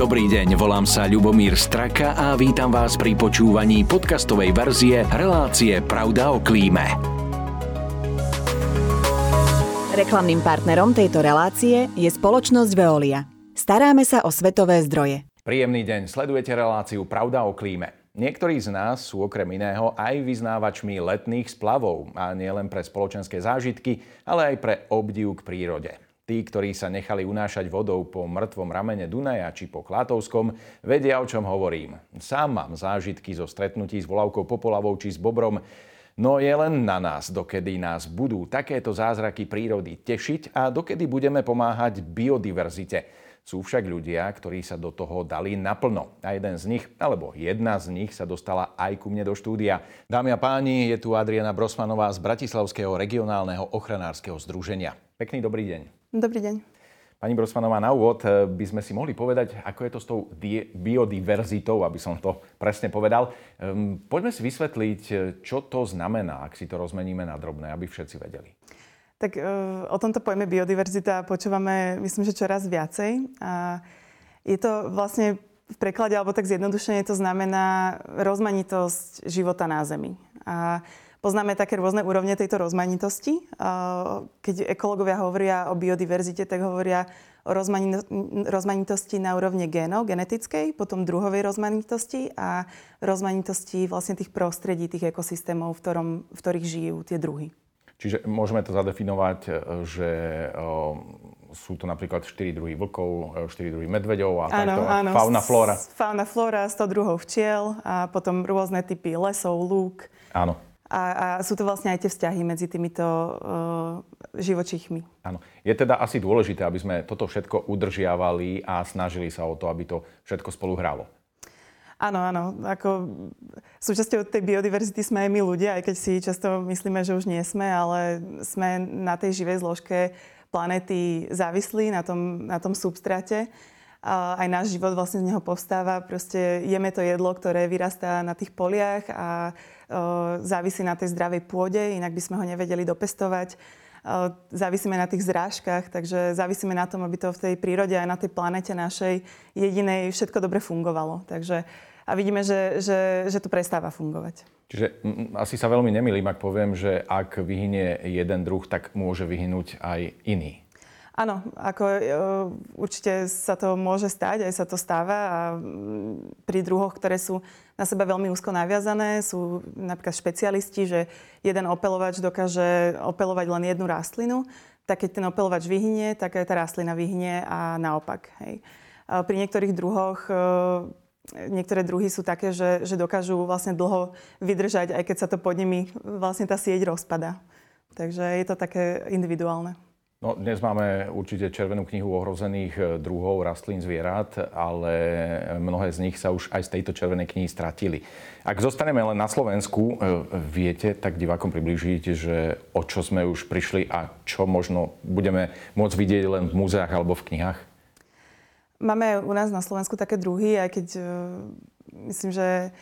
Dobrý deň, volám sa Ľubomír Straka a vítam vás pri počúvaní podcastovej verzie relácie Pravda o klíme. Reklamným partnerom tejto relácie je spoločnosť Veolia. Staráme sa o svetové zdroje. Príjemný deň, sledujete reláciu Pravda o klíme. Niektorí z nás sú okrem iného aj vyznávačmi letných splavov a nielen pre spoločenské zážitky, ale aj pre obdiv k prírode. Tí, ktorí sa nechali unášať vodou po mŕtvom ramene Dunaja či po Klátovskom, vedia, o čom hovorím. Sám mám zážitky zo stretnutí s volavkou Popolavou či s Bobrom, no je len na nás, dokedy nás budú takéto zázraky prírody tešiť a dokedy budeme pomáhať biodiverzite. Sú však ľudia, ktorí sa do toho dali naplno. A jeden z nich, alebo jedna z nich sa dostala aj ku mne do štúdia. Dámy a páni, je tu Adriana Brosmanová z Bratislavského regionálneho ochranárskeho združenia. Pekný dobrý deň. Dobrý deň. Pani Brosmanová, na úvod eh, by sme si mohli povedať, ako je to s tou biodiverzitou, aby som to presne povedal. Ehm, poďme si vysvetliť, eh, čo to znamená, ak si to rozmeníme na drobné, aby všetci vedeli. Tak eh, o tomto pojme biodiverzita počúvame, myslím, že čoraz viacej. A je to vlastne v preklade, alebo tak zjednodušene to znamená rozmanitosť života na Zemi. A Poznáme také rôzne úrovne tejto rozmanitosti. Keď ekológovia hovoria o biodiverzite, tak hovoria o rozmanitosti na úrovni génov, genetickej, potom druhovej rozmanitosti a rozmanitosti vlastne tých prostredí, tých ekosystémov, v, ktorom, v ktorých žijú tie druhy. Čiže môžeme to zadefinovať, že sú to napríklad 4 druhy vlkov, 4 druhy medveďov a áno, takto. Áno. Fauna, flóra. Fauna, flóra, 100 druhov včiel a potom rôzne typy lesov, lúk. Áno. A, a sú to vlastne aj tie vzťahy medzi týmito uh, živočíchmi. Áno. Je teda asi dôležité, aby sme toto všetko udržiavali a snažili sa o to, aby to všetko spolu hralo. Áno, áno. Ako súčasťou tej biodiverzity sme aj my ľudia, aj keď si často myslíme, že už nie sme, ale sme na tej živej zložke planety závislí na tom, na tom substrate. A aj náš život vlastne z neho povstáva. Proste jeme to jedlo, ktoré vyrastá na tých poliach a závisí na tej zdravej pôde, inak by sme ho nevedeli dopestovať. Závisíme na tých zrážkach, takže závisíme na tom, aby to v tej prírode aj na tej planete našej jedinej všetko dobre fungovalo. Takže, a vidíme, že, že, že to prestáva fungovať. Čiže asi sa veľmi nemilím, ak poviem, že ak vyhynie jeden druh, tak môže vyhynúť aj iný. Áno, ako e, určite sa to môže stať, aj sa to stáva a pri druhoch, ktoré sú na seba veľmi úzko naviazané, sú napríklad špecialisti, že jeden opelovač dokáže opelovať len jednu rastlinu, tak keď ten opelovač vyhynie, tak aj tá rastlina vyhynie a naopak. Hej. A pri niektorých druhoch e, niektoré druhy sú také, že, že dokážu vlastne dlho vydržať, aj keď sa to pod nimi vlastne tá sieť rozpada. Takže je to také individuálne. No, dnes máme určite červenú knihu ohrozených eh, druhov rastlín, zvierat, ale mnohé z nich sa už aj z tejto červenej knihy stratili. Ak zostaneme len na Slovensku, eh, viete tak divákom približiť, že o čo sme už prišli a čo možno budeme môcť vidieť len v múzeách alebo v knihách? Máme u nás na Slovensku také druhy, aj keď eh, myslím, že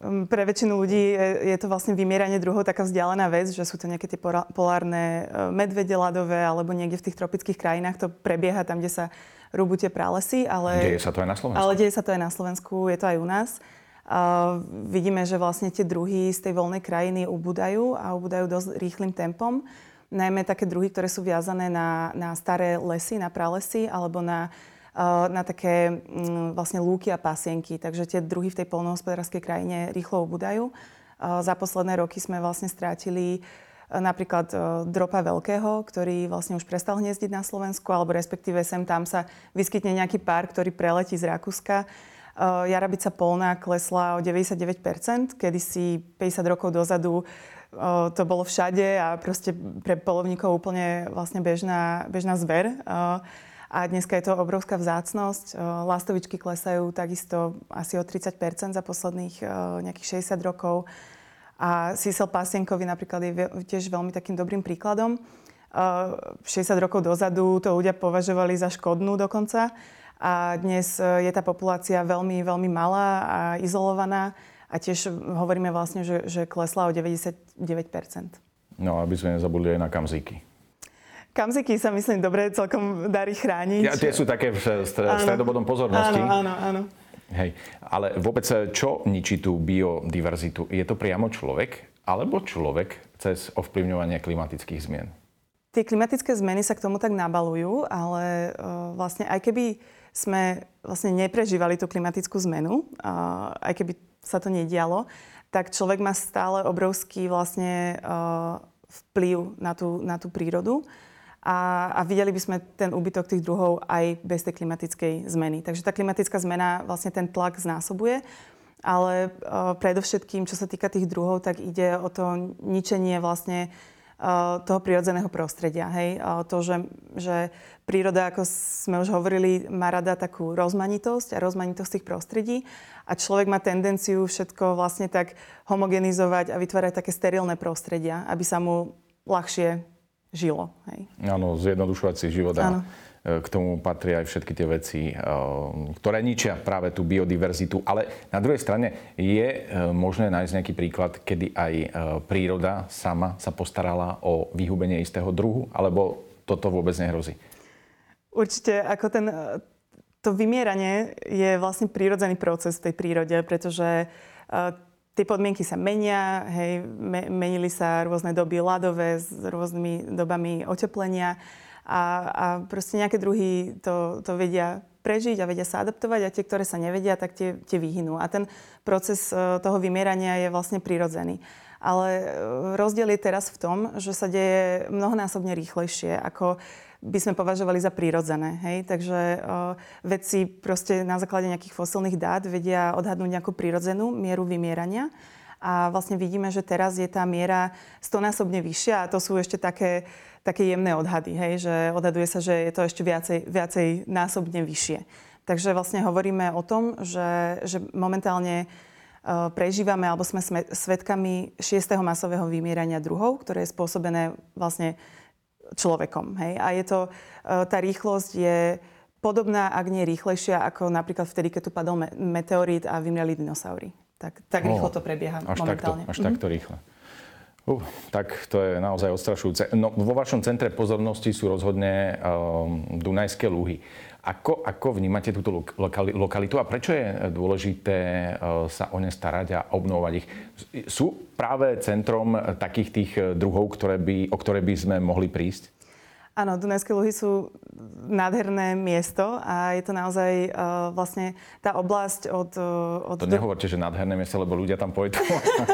pre väčšinu ľudí je, to vlastne vymieranie druhov taká vzdialená vec, že sú to nejaké tie polárne e, medvede ľadové alebo niekde v tých tropických krajinách to prebieha tam, kde sa rúbu tie pralesy. Ale, deje sa to aj na Slovensku. Ale deje sa to aj na Slovensku, je to aj u nás. A vidíme, že vlastne tie druhy z tej voľnej krajiny ubúdajú a ubúdajú dosť rýchlým tempom. Najmä také druhy, ktoré sú viazané na, na staré lesy, na pralesy alebo na na také mm, vlastne lúky a pasienky. Takže tie druhy v tej polnohospodárskej krajine rýchlo ubúdajú. Za posledné roky sme vlastne strátili napríklad dropa veľkého, ktorý vlastne už prestal hniezdiť na Slovensku, alebo respektíve sem tam sa vyskytne nejaký pár, ktorý preletí z Rakúska. Jarabica polná klesla o 99%, kedy si 50 rokov dozadu to bolo všade a proste pre polovníkov úplne vlastne bežná, bežná zver. A dneska je to obrovská vzácnosť. Lastovičky klesajú takisto asi o 30% za posledných nejakých 60 rokov. A sísel pasienkovi napríklad je tiež veľmi takým dobrým príkladom. 60 rokov dozadu to ľudia považovali za škodnú dokonca. A dnes je tá populácia veľmi, veľmi malá a izolovaná. A tiež hovoríme vlastne, že, že klesla o 99% No, aby sme nezabudli aj na kamzíky. Kamziky sa myslím dobre celkom darí chrániť. Ja, tie sú také v stredobodom pozornosti. Áno, áno, áno. Hej, ale vôbec čo ničí tú biodiverzitu? Je to priamo človek alebo človek cez ovplyvňovanie klimatických zmien? Tie klimatické zmeny sa k tomu tak nabalujú, ale uh, vlastne aj keby sme vlastne neprežívali tú klimatickú zmenu, aj keby sa to nedialo, tak človek má stále obrovský vlastne uh, vplyv na tú, na tú prírodu a, a videli by sme ten úbytok tých druhov aj bez tej klimatickej zmeny. Takže tá klimatická zmena vlastne ten tlak znásobuje, ale uh, predovšetkým, čo sa týka tých druhov, tak ide o to ničenie vlastne uh, toho prírodzeného prostredia. Hej? Uh, to, že, že príroda, ako sme už hovorili, má rada takú rozmanitosť a rozmanitosť tých prostredí a človek má tendenciu všetko vlastne tak homogenizovať a vytvárať také sterilné prostredia, aby sa mu ľahšie žilo. Hej. Áno, zjednodušovať si život a e, k tomu patria aj všetky tie veci, e, ktoré ničia práve tú biodiverzitu. Ale na druhej strane je e, možné nájsť nejaký príklad, kedy aj príroda sama sa postarala o vyhubenie istého druhu, alebo toto vôbec nehrozí? Určite, ako ten, to vymieranie je vlastne prírodzený proces v tej prírode, pretože tie podmienky sa menia, hej, me, menili sa rôzne doby ľadové s rôznymi dobami oteplenia a, a proste nejaké druhy to, to vedia prežiť a vedia sa adaptovať a tie, ktoré sa nevedia, tak tie, tie vyhynú. A ten proces e, toho vymierania je vlastne prirodzený. Ale e, rozdiel je teraz v tom, že sa deje mnohonásobne rýchlejšie, ako by sme považovali za prírodzené. Hej? Takže uh, vedci proste na základe nejakých fosilných dát vedia odhadnúť nejakú prírodzenú mieru vymierania. A vlastne vidíme, že teraz je tá miera stonásobne vyššia a to sú ešte také, také jemné odhady, hej? že odhaduje sa, že je to ešte viacej, viacej násobne vyššie. Takže vlastne hovoríme o tom, že, že momentálne prežívame alebo sme svetkami šiestého masového vymierania druhov, ktoré je spôsobené vlastne človekom. Hej? A je to, e, tá rýchlosť je podobná, ak nie rýchlejšia, ako napríklad vtedy, keď tu padol meteorít a vymreli dinosaury. Tak, tak oh, rýchlo to prebieha až momentálne. Takto, až mm-hmm. takto rýchle. Uh, tak to je naozaj odstrašujúce. No, vo vašom centre pozornosti sú rozhodne um, Dunajské luhy. Ako, ako vnímate túto lokalitu a prečo je dôležité e, sa o ne starať a obnovovať ich? Sú práve centrom takých tých druhov, ktoré by, o ktoré by sme mohli prísť? Áno, Dunajské luhy sú nádherné miesto a je to naozaj uh, vlastne tá oblasť od... Uh, od to nehovorte, že nádherné miesto, lebo ľudia tam pôjdu.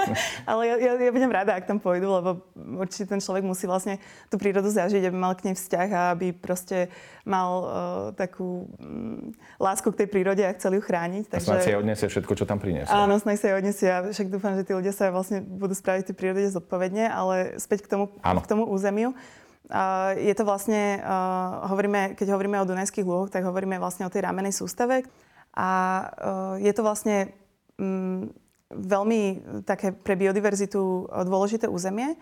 Ale ja, ja, ja budem rada, ak tam pôjdu, lebo určite ten človek musí vlastne tú prírodu zažiť, aby mal k nej vzťah a aby proste mal uh, takú um, lásku k tej prírode a chcel ju chrániť. Takže... A snad si aj odniesie všetko, čo tam priniesie. Áno, snad si aj odniesie. Ja však dúfam, že tí ľudia sa vlastne budú spraviť tej prírode zodpovedne, ale späť k tomu, k tomu územiu. Je to vlastne, hovoríme, keď hovoríme o Dunajských lúhoch, tak hovoríme vlastne o tej ramenej sústave. A je to vlastne mm, veľmi také pre biodiverzitu dôležité územie.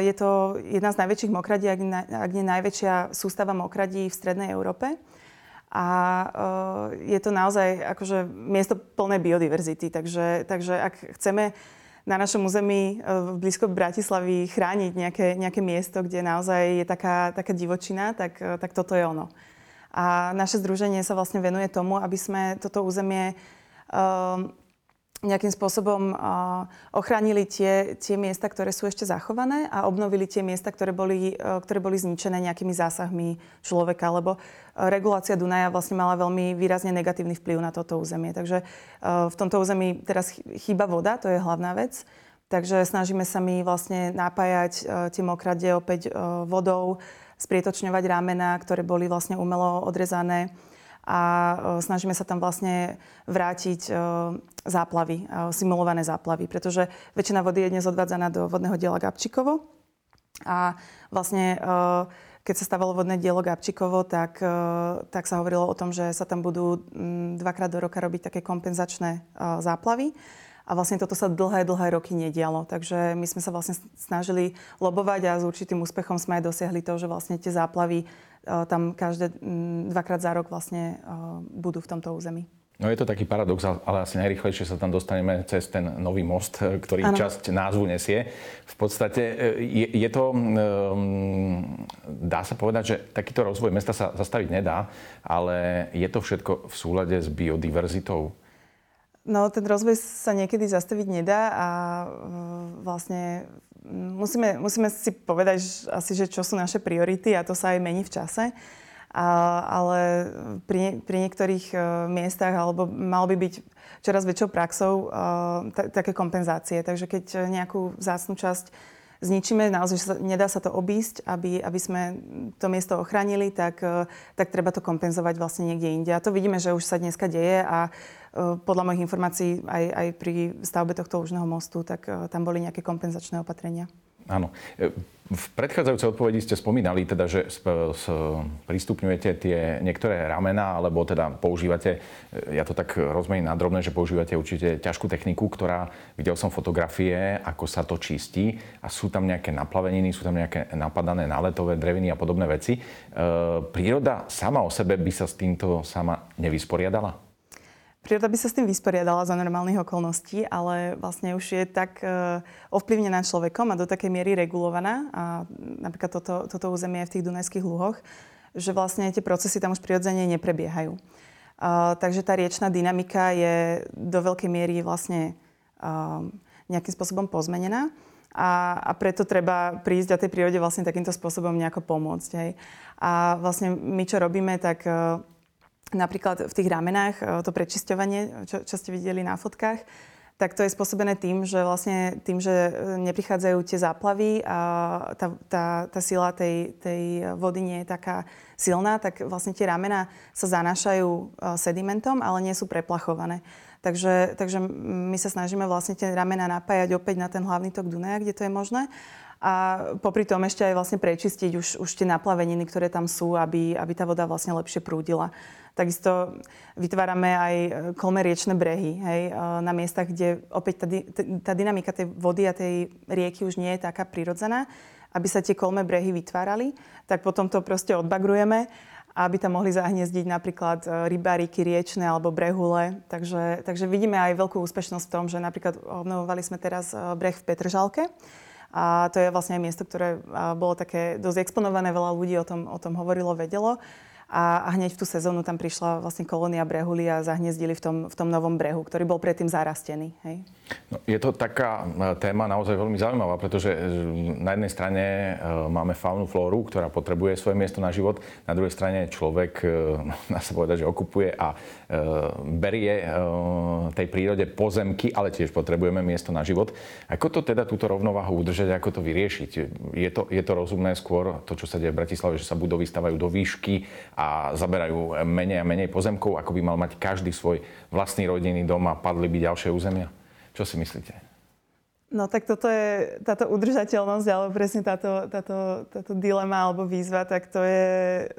Je to jedna z najväčších mokradí, ak nie najväčšia sústava mokradí v Strednej Európe. A je to naozaj akože miesto plné biodiverzity. Takže, takže ak chceme na našom území e, blízko Bratislavy chrániť nejaké, nejaké miesto, kde naozaj je taká, taká divočina, tak, e, tak toto je ono. A naše združenie sa vlastne venuje tomu, aby sme toto územie um, nejakým spôsobom ochránili tie, tie miesta, ktoré sú ešte zachované a obnovili tie miesta, ktoré boli, e, ktoré boli zničené nejakými zásahmi človeka, lebo e, regulácia Dunaja vlastne mala veľmi výrazne negatívny vplyv na toto územie. Takže e, v tomto území teraz chýba voda, to je hlavná vec. Takže snažíme sa my vlastne napájať tie mokrade opäť vodou, sprietočňovať rámená, ktoré boli vlastne umelo odrezané a e, snažíme sa tam vlastne vrátiť e, záplavy, e, simulované záplavy, pretože väčšina vody je dnes odvádzaná do vodného diela Gabčíkovo a vlastne keď sa stavalo vodné dielo Gabčíkovo, tak, tak sa hovorilo o tom, že sa tam budú dvakrát do roka robiť také kompenzačné záplavy. A vlastne toto sa dlhé, dlhé roky nedialo. Takže my sme sa vlastne snažili lobovať a s určitým úspechom sme aj dosiahli to, že vlastne tie záplavy tam každé dvakrát za rok vlastne budú v tomto území. No je to taký paradox, ale asi najrychlejšie sa tam dostaneme cez ten nový most, e, ktorý ano. časť názvu nesie. V podstate e, je, je to, um, dá sa povedať, že takýto rozvoj mesta sa zastaviť nedá, ale je to všetko v súlade s biodiverzitou? No, ten rozvoj sa niekedy zastaviť nedá a vlastne musíme, musíme si povedať asi, že čo sú naše priority a to sa aj mení v čase. A, ale pri, pri niektorých uh, miestach alebo malo by byť čoraz väčšou praxou uh, t- také kompenzácie. Takže keď nejakú vzácnú časť zničíme, naozaj sa, nedá sa to obísť, aby, aby sme to miesto ochránili, tak, tak treba to kompenzovať vlastne niekde inde. A to vidíme, že už sa dneska deje a podľa mojich informácií aj, aj pri stavbe tohto úžneho mostu, tak tam boli nejaké kompenzačné opatrenia. Áno. E, v predchádzajúcej odpovedi ste spomínali, teda, že prístupňujete tie niektoré ramena, alebo teda používate, ja to tak rozmením nadrobné, že používate určite ťažkú techniku, ktorá, videl som fotografie, ako sa to čistí a sú tam nejaké naplaveniny, sú tam nejaké napadané náletové dreviny a podobné veci. Príroda sama o sebe by sa s týmto sama nevysporiadala? Príroda by sa s tým vysporiadala za normálnych okolností, ale vlastne už je tak e, ovplyvnená človekom a do takej miery regulovaná, a napríklad toto, toto územie je v tých Dunajských lúhoch, že vlastne tie procesy tam už prirodzene neprebiehajú. A, takže tá riečná dynamika je do veľkej miery vlastne a, nejakým spôsobom pozmenená. A, a preto treba prísť a tej prírode vlastne takýmto spôsobom nejako pomôcť. Hej. A vlastne my, čo robíme, tak e, Napríklad v tých ramenách, e, to prečisťovanie, čo, čo ste videli na fotkách, tak to je spôsobené tým, že vlastne tým, že e, neprichádzajú tie záplavy a tá, tá, tá sila tej, tej vody nie je taká silná, tak vlastne tie ramena sa zanášajú e, sedimentom, ale nie sú preplachované. Takže, takže my sa snažíme vlastne tie ramena napájať opäť na ten hlavný tok Dunaja, kde to je možné a popri tom ešte aj vlastne prečistiť už, už tie naplaveniny, ktoré tam sú, aby, aby tá voda vlastne lepšie prúdila. Takisto vytvárame aj e, kolme riečne brehy hej, e, na miestach, kde opäť tá, tá dynamika tej vody a tej rieky už nie je taká prirodzená, aby sa tie kolme brehy vytvárali, tak potom to proste odbagrujeme aby tam mohli zahniezdiť napríklad e, rybáriky riečne alebo brehule. Takže, takže vidíme aj veľkú úspešnosť v tom, že napríklad obnovovali sme teraz breh v Petržalke, a to je vlastne aj miesto, ktoré bolo také dosť exponované, veľa ľudí o tom, o tom hovorilo, vedelo. A, hneď v tú sezónu tam prišla vlastne kolónia brehuli a zahniezdili v tom, v tom novom brehu, ktorý bol predtým zarastený. Hej? No, je to taká e, téma naozaj veľmi zaujímavá, pretože e, na jednej strane e, máme faunu, flóru, ktorá potrebuje svoje miesto na život, na druhej strane človek, dá sa povedať, že okupuje a berie tej prírode pozemky, ale tiež potrebujeme miesto na život. Ako to teda túto rovnováhu udržať, ako to vyriešiť? Je to, je to rozumné skôr, to, čo sa deje v Bratislave, že sa budovy stavajú do výšky a zaberajú menej a menej pozemkov, ako by mal mať každý svoj vlastný rodinný dom a padli by ďalšie územia? Čo si myslíte? No tak toto je, táto udržateľnosť, alebo presne táto, táto, táto dilema alebo výzva, tak to je,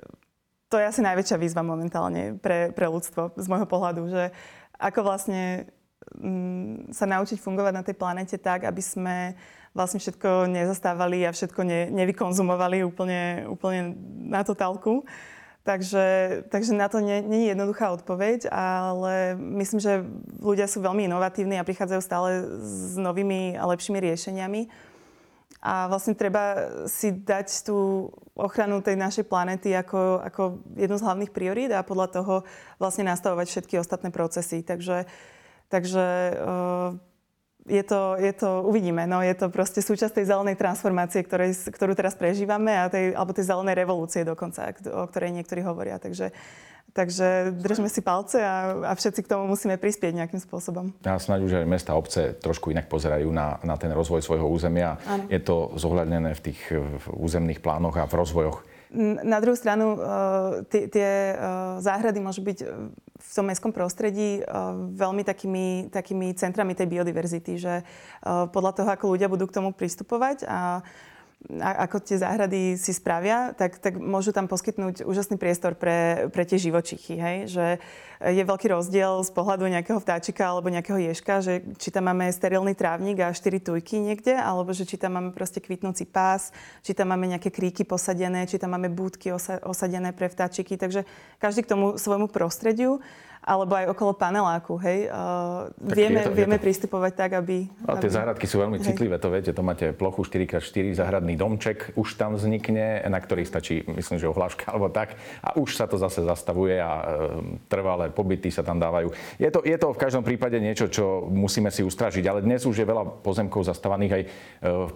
to je asi najväčšia výzva momentálne pre, pre ľudstvo z môjho pohľadu, že ako vlastne mm, sa naučiť fungovať na tej planete tak, aby sme vlastne všetko nezastávali a všetko ne, nevykonzumovali úplne, úplne na totálku. Takže, takže na to nie, je jednoduchá odpoveď, ale myslím, že ľudia sú veľmi inovatívni a prichádzajú stále s novými a lepšími riešeniami. A vlastne treba si dať tú ochranu tej našej planety ako, ako jednu z hlavných priorít a podľa toho vlastne nastavovať všetky ostatné procesy. Takže, takže uh, je to, je to, uvidíme, no je to proste súčasť tej zelenej transformácie, ktorej, ktorú teraz prežívame, a tej, alebo tej zelenej revolúcie dokonca, o ktorej niektorí hovoria. Takže, takže držme si palce a, a všetci k tomu musíme prispieť nejakým spôsobom. Ja snáď už aj mesta, obce trošku inak pozerajú na, na ten rozvoj svojho územia. Ano. Je to zohľadnené v tých v územných plánoch a v rozvojoch na druhú stranu, tie, tie záhrady môžu byť v tom mestskom prostredí veľmi takými, takými centrami tej biodiverzity, že podľa toho, ako ľudia budú k tomu pristupovať a ako tie záhrady si spravia, tak, tak môžu tam poskytnúť úžasný priestor pre, pre tie živočichy. Hej? Že je veľký rozdiel z pohľadu nejakého vtáčika alebo nejakého ježka, že či tam máme sterilný trávnik a štyri tujky niekde, alebo že či tam máme proste kvitnúci pás, či tam máme nejaké kríky posadené, či tam máme búdky osa, osadené pre vtáčiky. Takže každý k tomu svojmu prostrediu alebo aj okolo paneláku, hej. Uh, vieme, to, vieme to... pristupovať tak, aby... A tie aby... záhradky sú veľmi hej. citlivé, to viete, to máte plochu 4x4, záhradný domček, už tam vznikne, na ktorý stačí, myslím, že ohláška alebo tak, a už sa to zase zastavuje a e, trvalé pobyty sa tam dávajú. Je to, je to v každom prípade niečo, čo musíme si ustražiť, ale dnes už je veľa pozemkov zastávaných aj e,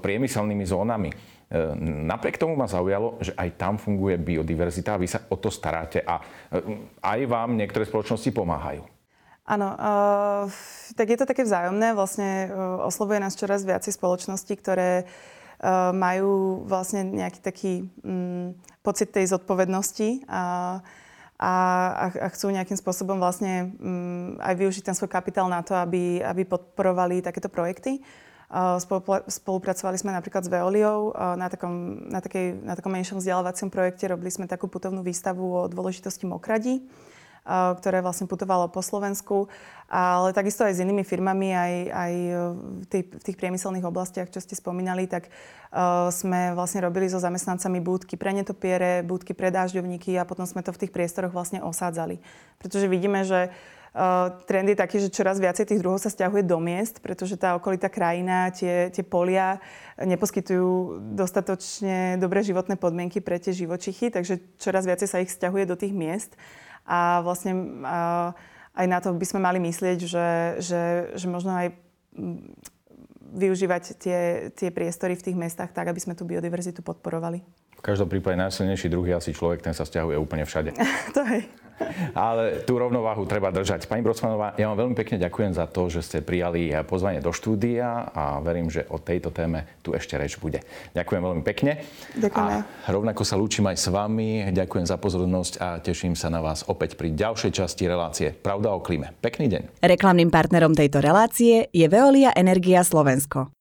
priemyselnými zónami. E, napriek tomu ma zaujalo, že aj tam funguje biodiverzita a vy sa o to staráte a e, aj vám niektoré spoločnosti pomáhajú. Áno, uh, tak je to také vzájomné. Vlastne uh, oslovuje nás čoraz viacej spoločností, ktoré uh, majú vlastne nejaký taký um, pocit tej zodpovednosti a, a, a chcú nejakým spôsobom vlastne um, aj využiť ten svoj kapitál na to, aby, aby podporovali takéto projekty. Spolupracovali sme napríklad s Veoliou na takom, na, takej, na takom menšom vzdelávacom projekte. Robili sme takú putovnú výstavu o dôležitosti mokradí ktoré vlastne putovalo po Slovensku, ale takisto aj s inými firmami, aj, aj v, tých, v tých priemyselných oblastiach, čo ste spomínali, tak sme vlastne robili so zamestnancami búdky pre netopiere, búdky pre dážďovníky a potom sme to v tých priestoroch vlastne osádzali. Pretože vidíme, že Uh, trend je taký, že čoraz viacej tých druhov sa stiahuje do miest, pretože tá okolitá krajina, tie, tie polia neposkytujú dostatočne dobré životné podmienky pre tie živočichy, takže čoraz viacej sa ich stiahuje do tých miest. A vlastne uh, aj na to by sme mali myslieť, že, že, že možno aj využívať tie, tie priestory v tých mestách tak, aby sme tú biodiverzitu podporovali. V každom prípade najsilnejší druh je asi človek, ten sa stiahuje úplne všade. to je. Ale tú rovnováhu treba držať. Pani Brocmanová, ja vám veľmi pekne ďakujem za to, že ste prijali pozvanie do štúdia a verím, že o tejto téme tu ešte reč bude. Ďakujem veľmi pekne. Ďakujeme. A rovnako sa lúčim aj s vami. Ďakujem za pozornosť a teším sa na vás opäť pri ďalšej časti relácie Pravda o klíme. Pekný deň. Reklamným partnerom tejto relácie je Veolia Energia Slovensko.